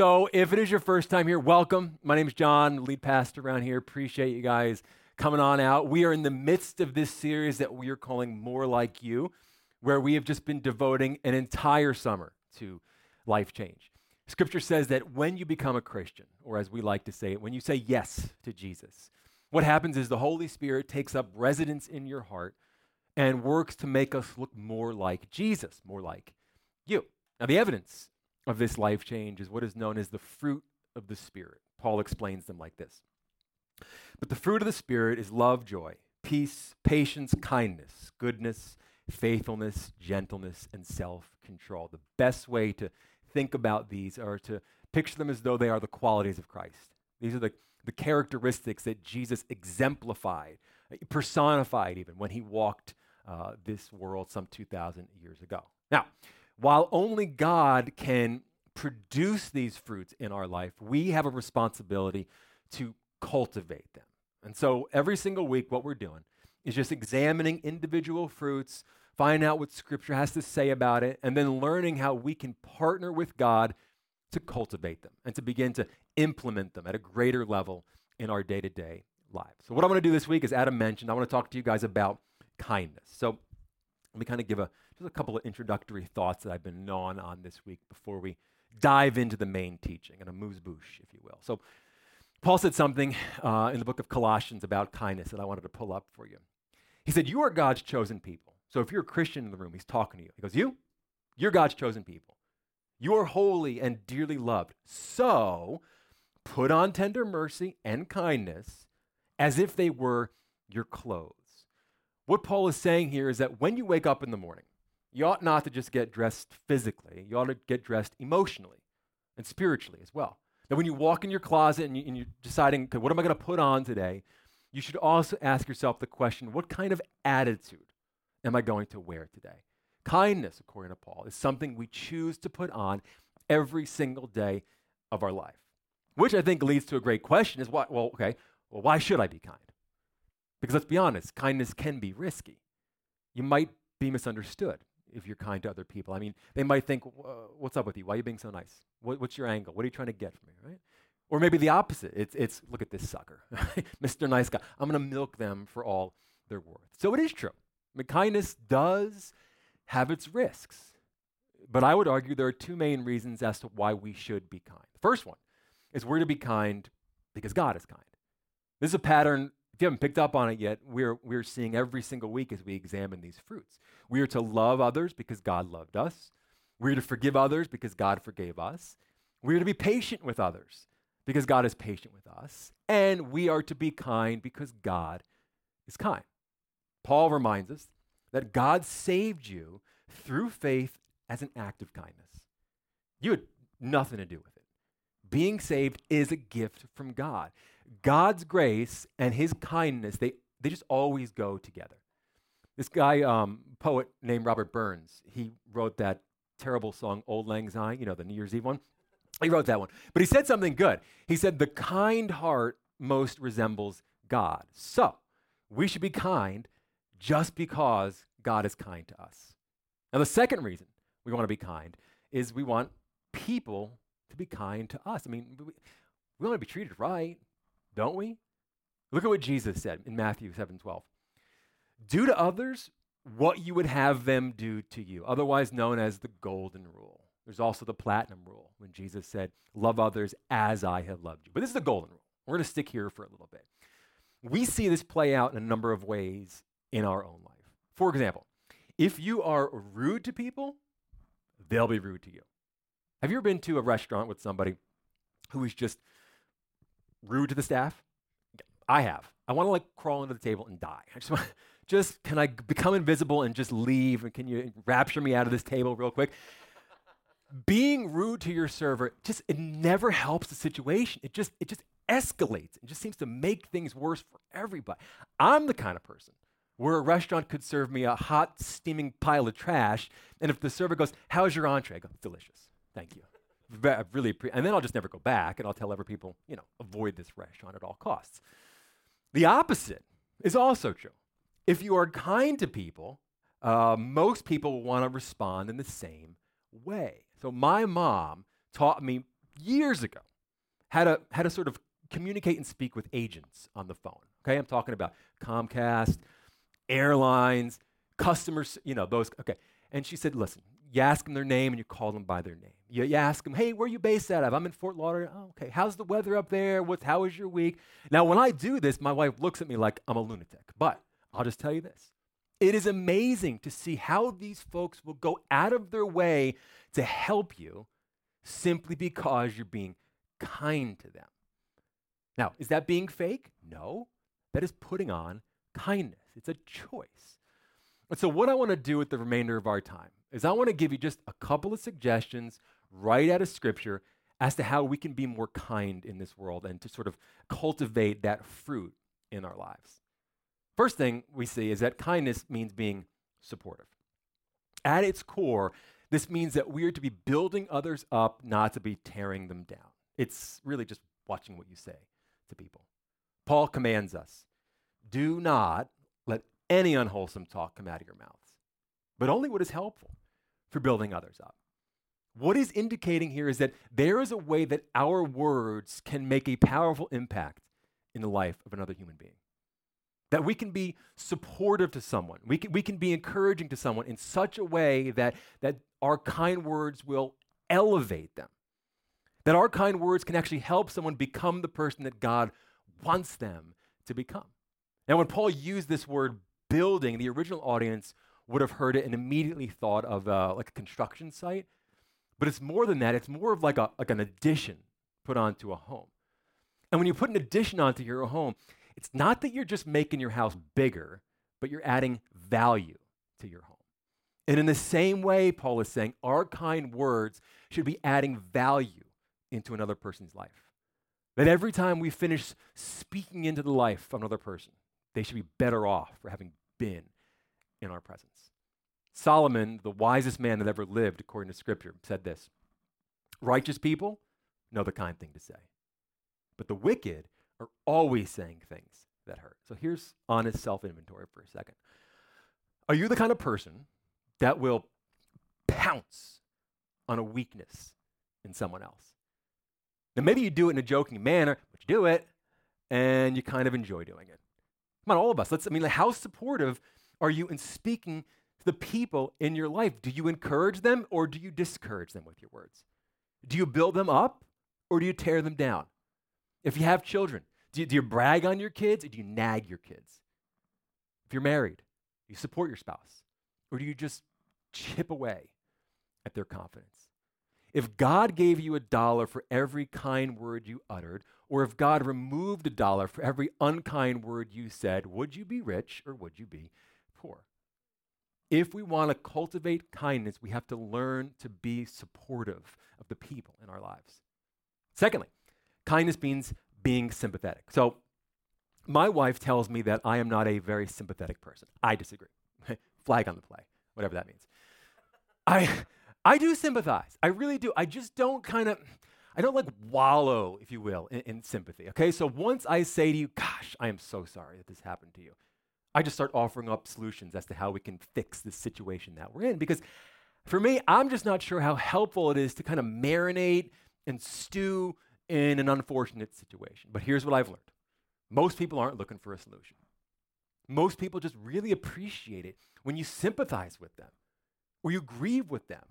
So, if it is your first time here, welcome. My name is John, lead pastor around here. Appreciate you guys coming on out. We are in the midst of this series that we are calling More Like You, where we have just been devoting an entire summer to life change. Scripture says that when you become a Christian, or as we like to say it, when you say yes to Jesus, what happens is the Holy Spirit takes up residence in your heart and works to make us look more like Jesus, more like you. Now, the evidence of this life change is what is known as the fruit of the Spirit. Paul explains them like this But the fruit of the Spirit is love, joy, peace, patience, kindness, goodness, faithfulness, gentleness, and self control. The best way to think about these are to picture them as though they are the qualities of Christ. These are the, the characteristics that Jesus exemplified, personified even when he walked uh, this world some 2,000 years ago. Now, while only God can produce these fruits in our life, we have a responsibility to cultivate them. And so every single week, what we're doing is just examining individual fruits, finding out what Scripture has to say about it, and then learning how we can partner with God to cultivate them and to begin to implement them at a greater level in our day to day lives. So, what I want to do this week, is Adam mentioned, I want to talk to you guys about kindness. So, let me kind of give a just a couple of introductory thoughts that I've been gnawing on this week before we dive into the main teaching and amuse-bouche, if you will. So, Paul said something uh, in the book of Colossians about kindness that I wanted to pull up for you. He said, You are God's chosen people. So, if you're a Christian in the room, he's talking to you. He goes, You? You're God's chosen people. You are holy and dearly loved. So, put on tender mercy and kindness as if they were your clothes. What Paul is saying here is that when you wake up in the morning, you ought not to just get dressed physically, you ought to get dressed emotionally and spiritually as well. That when you walk in your closet and, you, are deciding, okay, what am I going to put on today? You should also ask yourself the question, what kind of attitude am I going to wear today? Kindness, according to Paul, is something we choose to put on every single day of our life. Which I think leads to a great question is why, well, okay, well, why should I be kind? Because let's be honest, kindness can be risky. You might be misunderstood if you're kind to other people. I mean, they might think, what's up with you? Why are you being so nice? What, what's your angle? What are you trying to get from me, right? Or maybe the opposite. It's, it's look at this sucker, Mr. Nice Guy. I'm going to milk them for all they're worth. So it is true. I mean, kindness does have its risks. But I would argue there are two main reasons as to why we should be kind. The first one is we're to be kind because God is kind. This is a pattern if you haven't picked up on it yet, we're, we're seeing every single week as we examine these fruits. We are to love others because God loved us. We're to forgive others because God forgave us. We are to be patient with others because God is patient with us. And we are to be kind because God is kind. Paul reminds us that God saved you through faith as an act of kindness. You had nothing to do with it. Being saved is a gift from God. God's grace and his kindness, they, they just always go together. This guy, um, poet named Robert Burns, he wrote that terrible song, Auld Lang Syne, you know, the New Year's Eve one. He wrote that one. But he said something good. He said, The kind heart most resembles God. So we should be kind just because God is kind to us. Now, the second reason we want to be kind is we want people to be kind to us. I mean, we, we want to be treated right don't we? Look at what Jesus said in Matthew 7 12. Do to others what you would have them do to you, otherwise known as the golden rule. There's also the platinum rule when Jesus said, Love others as I have loved you. But this is the golden rule. We're going to stick here for a little bit. We see this play out in a number of ways in our own life. For example, if you are rude to people, they'll be rude to you. Have you ever been to a restaurant with somebody who is just rude to the staff? I have. I want to like crawl under the table and die. I just want, just can I become invisible and just leave? And can you rapture me out of this table real quick? Being rude to your server just it never helps the situation. It just it just escalates. It just seems to make things worse for everybody. I'm the kind of person where a restaurant could serve me a hot, steaming pile of trash, and if the server goes, "How's your entree?" I go, "Delicious, thank you." Really, pre- and then I'll just never go back, and I'll tell every people, you know, avoid this restaurant at all costs. The opposite is also true. If you are kind to people, uh, most people will want to respond in the same way. So my mom taught me years ago how to, how to sort of communicate and speak with agents on the phone. Okay, I'm talking about Comcast, airlines, customers, you know, those. Okay. And she said, listen, you ask them their name and you call them by their name. You, you ask them, hey, where are you based out of? I'm in Fort Lauderdale. Oh, okay. How's the weather up there? What's, how was your week? Now, when I do this, my wife looks at me like I'm a lunatic. But I'll just tell you this it is amazing to see how these folks will go out of their way to help you simply because you're being kind to them. Now, is that being fake? No. That is putting on kindness. It's a choice. And so, what I want to do with the remainder of our time is I want to give you just a couple of suggestions right out of Scripture as to how we can be more kind in this world and to sort of cultivate that fruit in our lives. First thing we see is that kindness means being supportive. At its core, this means that we are to be building others up, not to be tearing them down. It's really just watching what you say to people. Paul commands us do not let any unwholesome talk come out of your mouths, but only what is helpful for building others up. What he's indicating here is that there is a way that our words can make a powerful impact in the life of another human being. That we can be supportive to someone, we can, we can be encouraging to someone in such a way that, that our kind words will elevate them. That our kind words can actually help someone become the person that God wants them to become. Now, when Paul used this word building, the original audience would have heard it and immediately thought of uh, like a construction site. But it's more than that. It's more of like, a, like an addition put onto a home. And when you put an addition onto your home, it's not that you're just making your house bigger, but you're adding value to your home. And in the same way, Paul is saying, our kind words should be adding value into another person's life. That every time we finish speaking into the life of another person, they should be better off for having been in our presence. Solomon, the wisest man that ever lived, according to Scripture, said this Righteous people know the kind thing to say, but the wicked are always saying things that hurt. So here's honest self inventory for a second. Are you the kind of person that will pounce on a weakness in someone else? Now, maybe you do it in a joking manner, but you do it and you kind of enjoy doing it. Come on, all of us. Let's, I mean, how supportive are you in speaking to the people in your life? Do you encourage them or do you discourage them with your words? Do you build them up or do you tear them down? If you have children, do you, do you brag on your kids or do you nag your kids? If you're married, do you support your spouse or do you just chip away at their confidence? If God gave you a dollar for every kind word you uttered, or if God removed a dollar for every unkind word you said, would you be rich or would you be poor? If we want to cultivate kindness, we have to learn to be supportive of the people in our lives. Secondly, kindness means being sympathetic. So, my wife tells me that I am not a very sympathetic person. I disagree. Flag on the play, whatever that means. I I do sympathize. I really do. I just don't kind of, I don't like wallow, if you will, in, in, sympathy. Okay. So once I say to you, gosh, I am so sorry that this happened to you, I just start offering up solutions as to how we can fix the situation that we're in. Because for me, I'm just not sure how helpful it is to kind of marinate and stew in an unfortunate situation. But here's what I've learned most people aren't looking for a solution. Most people just really appreciate it when you sympathize with them or you grieve with them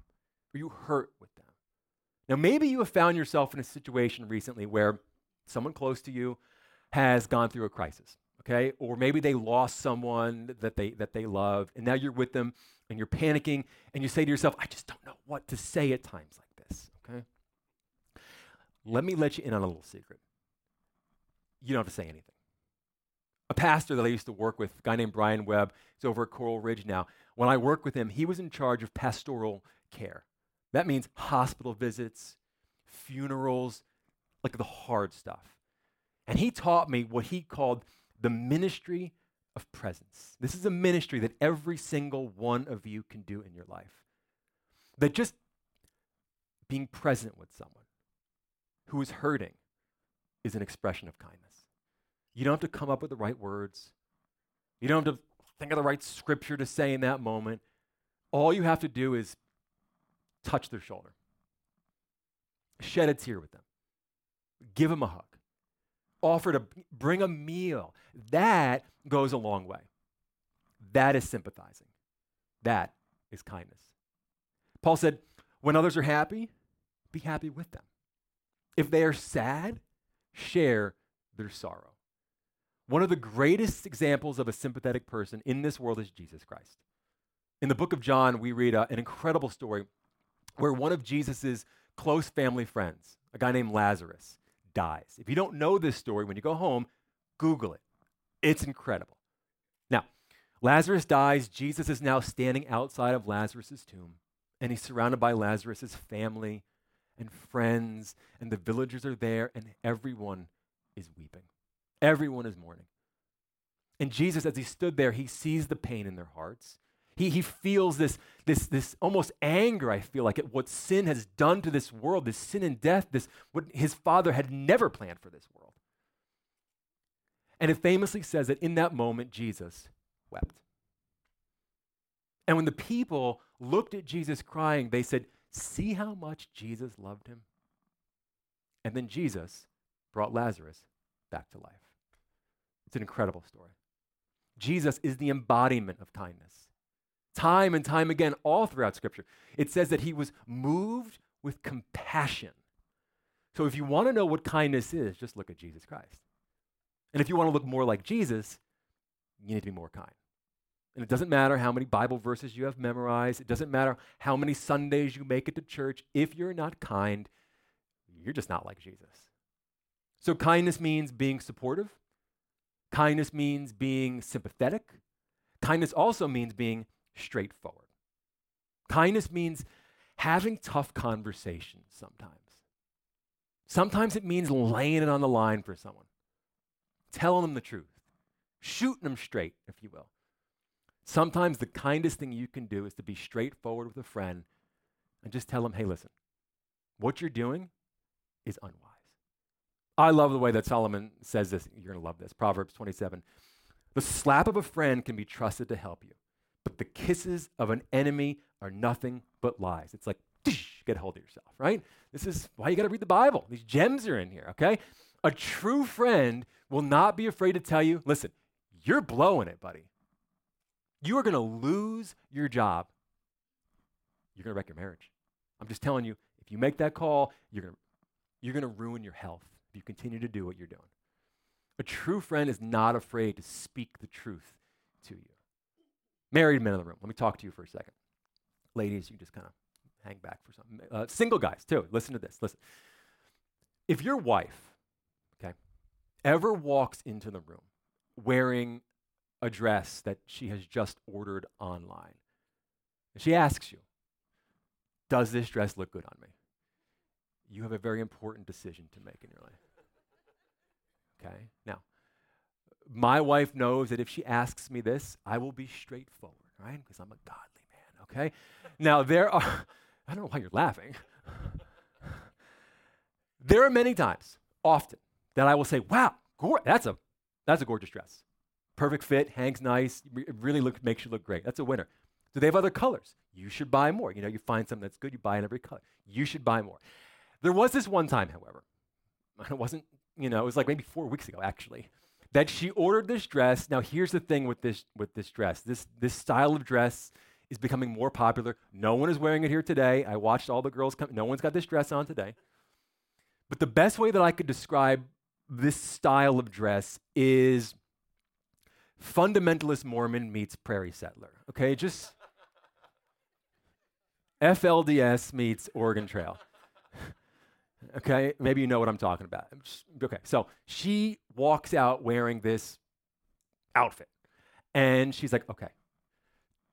or you hurt with them. Now, maybe you have found yourself in a situation recently where someone close to you has gone through a crisis, okay? Or maybe they lost someone that they, that they love, and now you're with them and you're panicking, and you say to yourself, I just don't know what to say at times like this, okay? Let me let you in on a little secret. You don't have to say anything. A pastor that I used to work with, a guy named Brian Webb, is over at Coral Ridge now. When I worked with him, he was in charge of pastoral care. That means hospital visits, funerals, like the hard stuff. And he taught me what he called the ministry of presence. This is a ministry that every single one of you can do in your life. That just being present with someone who is hurting is an expression of kindness. You don't have to come up with the right words. You don't have to think of the right scripture to say in that moment. All you have to do is touch their shoulder. shed a tear with them, give them a hug, offer to bring a meal. That goes a long way. That is sympathizing. That is kindness. Paul said, when others are happy, be happy with them. If they are sad, share their sorrow. One of the greatest examples of a sympathetic person in this world is Jesus Christ. In the book of John, we read uh, an incredible story where one of Jesus' close family friends, a guy named Lazarus, dies. If you don't know this story, when you go home, Google it. It's incredible. Now, Lazarus dies. Jesus is now standing outside of Lazarus' tomb, and he's surrounded by Lazarus' family and friends, and the villagers are there, and everyone is weeping. Everyone is mourning. And Jesus, as he stood there, he sees the pain in their hearts. He, he feels this, this, this almost anger, I feel like, at what sin has done to this world, this sin and death, this what his father had never planned for this world. And it famously says that in that moment, Jesus wept. And when the people looked at Jesus crying, they said, See how much Jesus loved him? And then Jesus brought Lazarus back to life. It's an incredible story. Jesus is the embodiment of kindness. Time and time again, all throughout Scripture, it says that he was moved with compassion. So if you want to know what kindness is, just look at Jesus Christ. And if you want to look more like Jesus, you need to be more kind. And it doesn't matter how many Bible verses you have memorized, it doesn't matter how many Sundays you make it to church. If you're not kind, you're just not like Jesus. So, kindness means being supportive, kindness means being sympathetic, kindness also means being straightforward. Kindness means having tough conversations sometimes. Sometimes it means laying it on the line for someone, telling them the truth, shooting them straight, if you will. Sometimes the kindest thing you can do is to be straightforward with a friend and just tell them, hey, listen, what you're doing is unwise. I love the way that Solomon says this. You're going to love this. Proverbs 27. The slap of a friend can be trusted to help you, but the kisses of an enemy are nothing but lies. It's like, get hold of yourself, right? This is why you got to read the Bible. These gems are in here, okay? A true friend will not be afraid to tell you, listen, you're blowing it, buddy. You are going to lose your job. You're going to wreck your marriage. I'm just telling you, if you make that call, you're going to, you're going to ruin your health if you continue to do what you're doing. A true friend is not afraid to speak the truth to you. Married men in the room, let me talk to you for a second. Ladies, you just kind of hang back for something. Uh, single guys, too, listen to this. Listen. If your wife, okay, ever walks into the room wearing a dress that she has just ordered online. And she asks you, Does this dress look good on me? You have a very important decision to make in your life. Okay? Now, my wife knows that if she asks me this, I will be straightforward, right? Because I'm a godly man, okay? now, there are, I don't know why you're laughing. there are many times, often, that I will say, wow, that's a, that's a gorgeous dress. Perfect fit, hangs nice, really look, makes you look great. That's a winner. Do they have other colors? You should buy more. You know, you find something that's good, you buy in every color. You should buy more. There was this one time, however, it wasn't, you know, it was like maybe four weeks ago actually, that she ordered this dress. Now here's the thing with this with this dress. This this style of dress is becoming more popular. No one is wearing it here today. I watched all the girls come. No one's got this dress on today. But the best way that I could describe this style of dress is fundamentalist Mormon meets prairie settler. Okay, just FLDS meets Oregon Trail. Okay, maybe you know what I'm talking about. Okay, so she walks out wearing this outfit, and she's like, "Okay,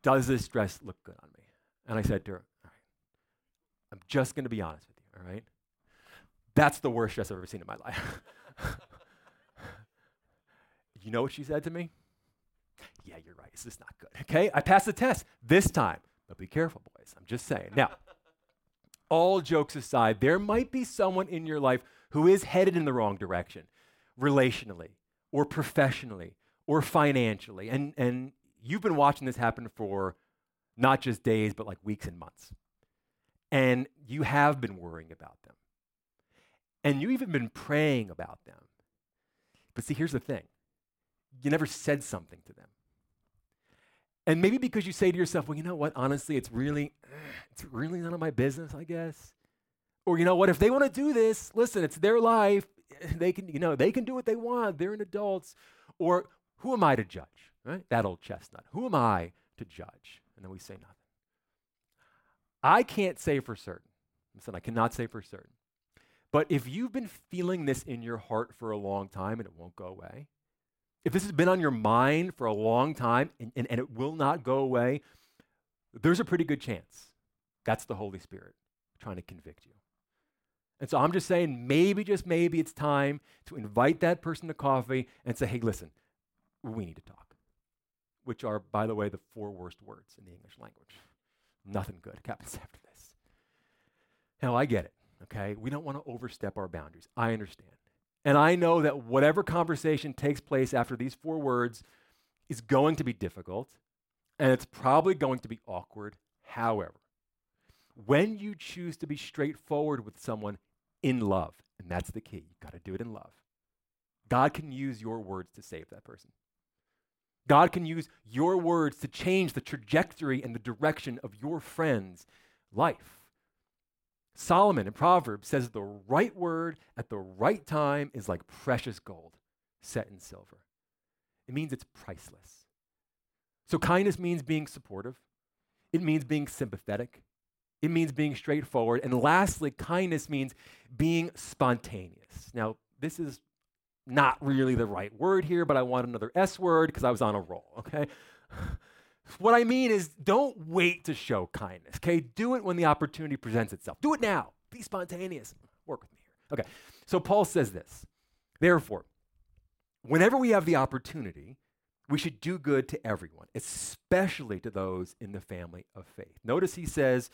does this dress look good on me?" And I said to her, "All right, I'm just going to be honest with you. All right, that's the worst dress I've ever seen in my life." you know what she said to me? yeah, you're right. This is not good. Okay, I passed the test this time, but be careful, boys. I'm just saying. Now, all jokes aside, there might be someone in your life who is headed in the wrong direction, relationally, or professionally, or financially. And, and you've been watching this happen for not just days, but like weeks and months. And you have been worrying about them. and you've even been praying about them. But see, here's the thing you never said something to them. And maybe because you say to yourself, well, you know what, honestly, it's really, eh, it's really none of my business, I guess. Or you know what, if they want to do this, listen, it's their life. They can, you know, they can do what they want. They're an adults. Or who am I to judge? Right? That old chestnut. Who am I to judge? And then we say nothing. I can't say for certain. Listen, I cannot say for certain. But if you've been feeling this in your heart for a long time and it won't go away, if this has been on your mind for a long time and, and, and it will not go away, there's a pretty good chance that's the Holy Spirit trying to convict you. And so I'm just saying, maybe, just maybe, it's time to invite that person to coffee and say, hey, listen, we need to talk. Which are, by the way, the four worst words in the English language. Nothing good happens after this. Now, I get it, okay? We don't want to overstep our boundaries. I understand. And I know that whatever conversation takes place after these four words is going to be difficult, and it's probably going to be awkward. However, when you choose to be straightforward with someone in love, and that's the key, you've got to do it in love. God can use your words to save that person. God can use your words to change the trajectory and the direction of your friend's life. Solomon in Proverbs says the right word at the right time is like precious gold set in silver. It means it's priceless. So, kindness means being supportive, it means being sympathetic, it means being straightforward. And lastly, kindness means being spontaneous. Now, this is not really the right word here, but I want another S word because I was on a roll, okay? what I mean is don't wait to show kindness, okay? Do it when the opportunity presents itself. Do it now. Be spontaneous. Work with me here. Okay, so Paul says this. Therefore, whenever we have the opportunity, we should do good to everyone, especially to those in the family of faith. Notice he says,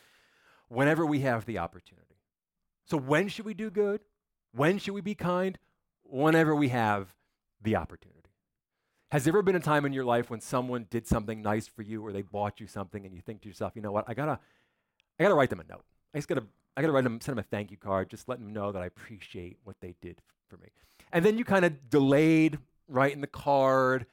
whenever we have the opportunity. So, when should we do good? When should we be kind? whenever we have the opportunity. Has there ever been a time in your life when someone did something nice for you or they bought you something and you think to yourself, you know what, I gotta, I gotta write them a note. I just gotta, I gotta write them, send them a thank you card, just let them know that I appreciate what they did for me. And then you kind of delayed writing the card,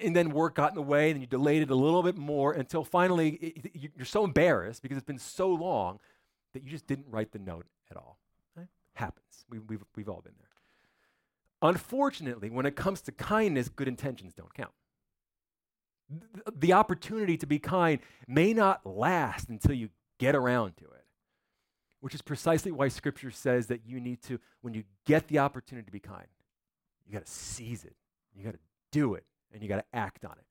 and then work got in the way, and you delayed it a little bit more until finally it, it, you're so embarrassed because it's been so long that you just didn't write the note at all. Right? Happens. We, we've, we've all been there. Unfortunately, when it comes to kindness, good intentions don't count. The opportunity to be kind may not last until you get around to it, which is precisely why Scripture says that you need to, when you get the opportunity to be kind, you got to seize it, you got to do it, and you got to act on it.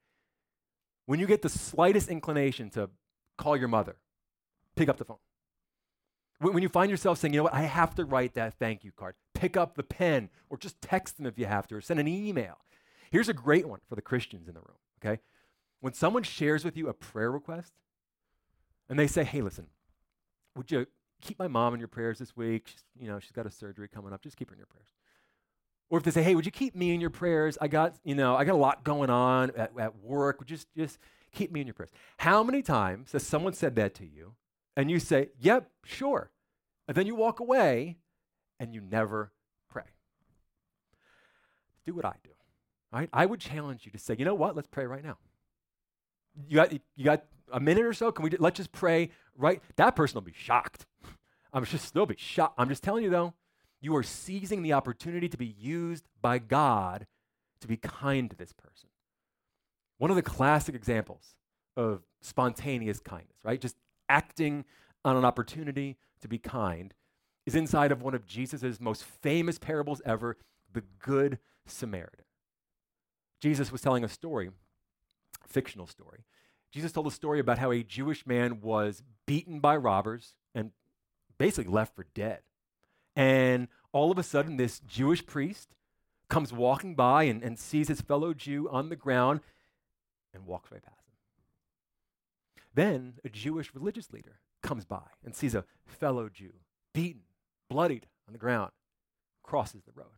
When you get the slightest inclination to call your mother, pick up the phone. When you find yourself saying, you know what, I have to write that thank you card, pick up the pen or just text them if you have to or send an email. Here's a great one for the Christians in the room, okay? When someone shares with you a prayer request and they say, hey, listen, would you keep my mom in your prayers this week? She's, you know, she's got a surgery coming up. Just keep her in your prayers. Or if they say, hey, would you keep me in your prayers? I got, you know, I got a lot going on at, at work. Would you just, just keep me in your prayers? How many times has someone said that to you and you say, yep, sure. And then you walk away and you never pray. Do what I do. Right? I would challenge you to say, you know what? Let's pray right now. You got, you got a minute or so? Can we, let's just pray right? That person will be shocked. I'm just, they'll be shocked. I'm just telling you though, you are seizing the opportunity to be used by God to be kind to this person. One of the classic examples of spontaneous kindness, right? Just acting on an opportunity to be kind is inside of one of Jesus' most famous parables ever, the Good Samaritan. Jesus was telling a story, a fictional story. Jesus told a story about how a Jewish man was beaten by robbers and basically left for dead. And all of a sudden, this Jewish priest comes walking by and, and sees his fellow Jew on the ground and walks right past him. Then a Jewish religious leader comes by and sees a fellow Jew beaten, bloodied on the ground, crosses the road.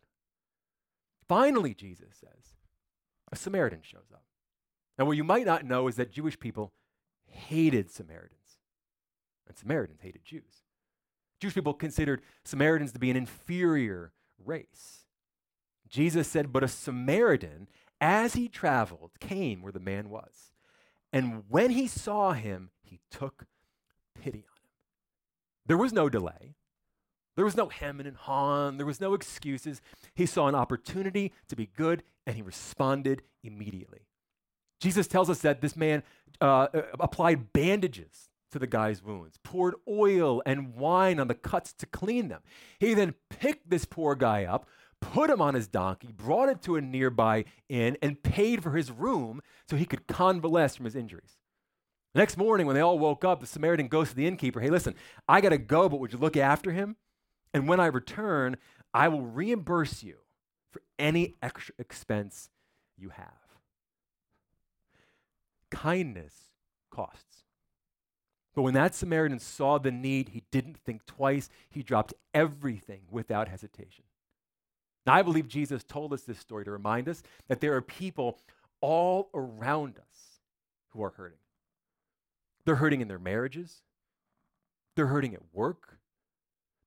Finally, Jesus says, a Samaritan shows up. Now, what you might not know is that Jewish people hated Samaritans, and Samaritans hated Jews. Jewish people considered Samaritans to be an inferior race. Jesus said, But a Samaritan, as he traveled, came where the man was. And when he saw him, he took pity on him. There was no delay. There was no hemming and hawing. There was no excuses. He saw an opportunity to be good, and he responded immediately. Jesus tells us that this man uh, uh applied bandages to the guy's wounds, poured oil and wine on the cuts to clean them. He then picked this poor guy up, put him on his donkey, brought it to a nearby inn, and paid for his room so he could convalesce from his injuries. Next morning, when they all woke up, the Samaritan goes to the innkeeper Hey, listen, I got to go, but would you look after him? And when I return, I will reimburse you for any extra expense you have. Kindness costs. But when that Samaritan saw the need, he didn't think twice. He dropped everything without hesitation. Now, I believe Jesus told us this story to remind us that there are people all around us who are hurting. They're hurting in their marriages, they're hurting at work,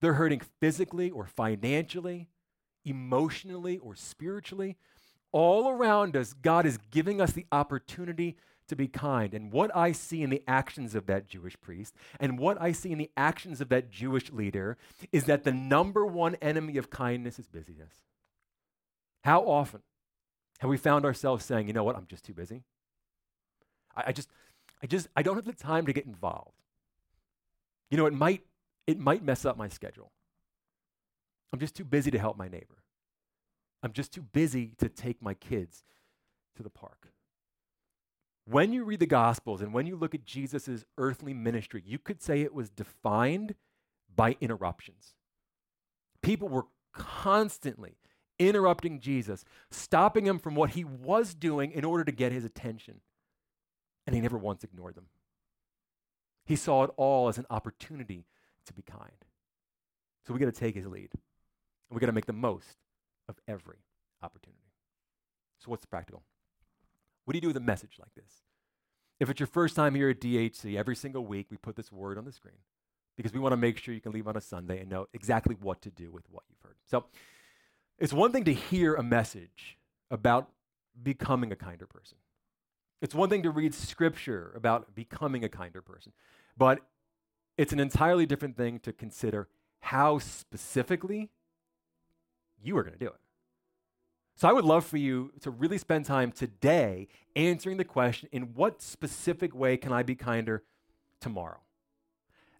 they're hurting physically or financially, emotionally or spiritually. All around us, God is giving us the opportunity to be kind. And what I see in the actions of that Jewish priest and what I see in the actions of that Jewish leader is that the number one enemy of kindness is busyness. How often have we found ourselves saying, you know what, I'm just too busy? I, I just, I just, I don't have the time to get involved. You know, it might, it might mess up my schedule. I'm just too busy to help my neighbor. I'm just too busy to take my kids to the park. When you read the Gospels and when you look at Jesus' earthly ministry, you could say it was defined by interruptions. People were constantly interrupting Jesus, stopping him from what he was doing in order to get his attention. And he never once ignored them. He saw it all as an opportunity to be kind. So we got to take his lead. We got to make the most of every opportunity. So, what's the practical? What do you do with a message like this? If it's your first time here at DHC, every single week we put this word on the screen because we want to make sure you can leave on a Sunday and know exactly what to do with what you've heard. So it's one thing to hear a message about becoming a kinder person. It's one thing to read scripture about becoming a kinder person, but it's an entirely different thing to consider how specifically you are going to do it. So I would love for you to really spend time today answering the question in what specific way can I be kinder tomorrow?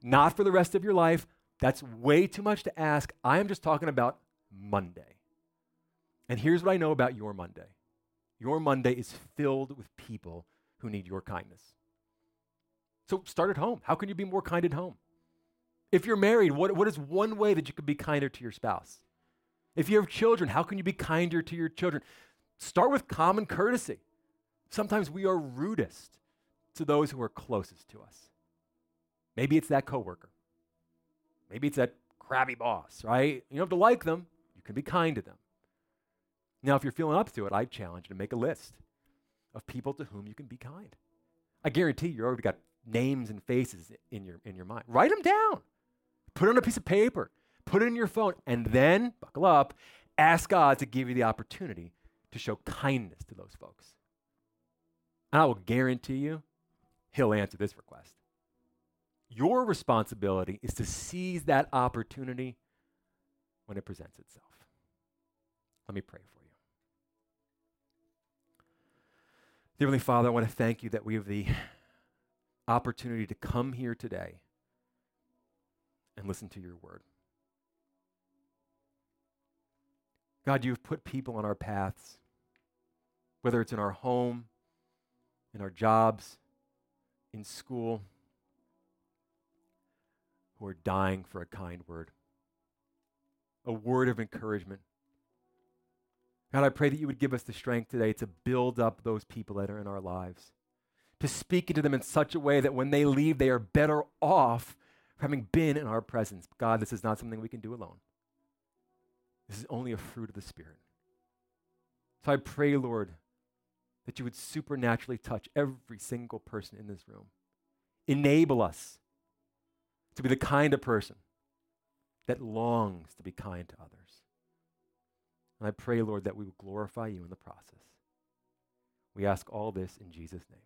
Not for the rest of your life. That's way too much to ask. I am just talking about Monday. And here's what I know about your Monday your Monday is filled with people who need your kindness. So start at home. How can you be more kind at home? If you're married, what, what is one way that you could be kinder to your spouse? If you have children, how can you be kinder to your children? Start with common courtesy. Sometimes we are rudest to those who are closest to us. Maybe it's that coworker. Maybe it's that crabby boss, right? You don't have to like them, you can be kind to them. Now, if you're feeling up to it, I challenge you to make a list of people to whom you can be kind. I guarantee you already got names and faces in your, in your mind. Write them down. Put it on a piece of paper put it in your phone, and then, buckle up, ask God to give you the opportunity to show kindness to those folks. And I will guarantee you, He'll answer this request. Your responsibility is to seize that opportunity when it presents itself. Let me pray for you. Dear Heavenly Father, I want to thank you that we have the opportunity to come here today and listen to your word. God, you've put people on our paths, whether it's in our home, in our jobs, in school, who are dying for a kind word, a word of encouragement. God, I pray that you would give us the strength today to build up those people that are in our lives, to speak into them in such a way that when they leave, they are better off for having been in our presence. God, this is not something we can do alone. This is only a fruit of the Spirit. So I pray, Lord, that you would supernaturally touch every single person in this room. Enable us to be the kind of person that longs to be kind to others. And I pray, Lord, that we will glorify you in the process. We ask all this in Jesus' name.